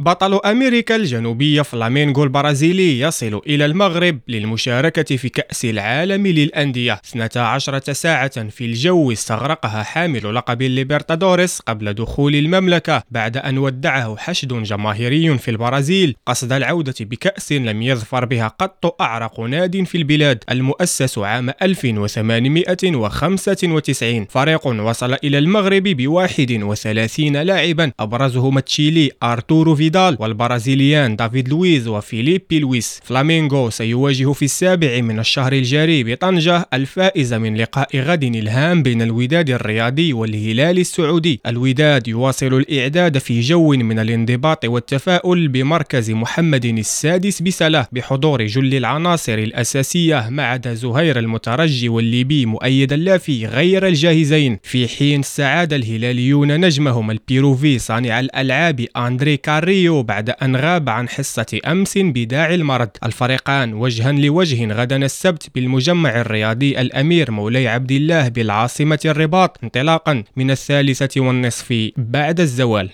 بطل أمريكا الجنوبية فلامينغو البرازيلي يصل إلى المغرب للمشاركة في كأس العالم للأندية. 12 ساعة في الجو استغرقها حامل لقب الليبرتادوريس قبل دخول المملكة بعد أن ودعه حشد جماهيري في البرازيل. قصد العودة بكأس لم يظفر بها قط أعرق ناد في البلاد. المؤسس عام 1895 فريق وصل إلى المغرب ب 31 لاعبا. أبرزهم التشيلي أرتورو فيدال والبرازيليان دافيد لويز وفيليبي لويس فلامينغو سيواجه في السابع من الشهر الجاري بطنجة الفائز من لقاء غد الهام بين الوداد الرياضي والهلال السعودي الوداد يواصل الإعداد في جو من الانضباط والتفاؤل بمركز محمد السادس بسلا بحضور جل العناصر الأساسية ما عدا زهير المترجي والليبي مؤيد اللافي غير الجاهزين في حين استعاد الهلاليون نجمهم البيروفي صانع الألعاب أندري كاريو بعد أن غاب عن حصة أمس بداعي المرض. الفريقان وجها لوجه غدا السبت بالمجمع الرياضي الأمير مولاي عبد الله بالعاصمة الرباط انطلاقا من الثالثة والنصف بعد الزوال.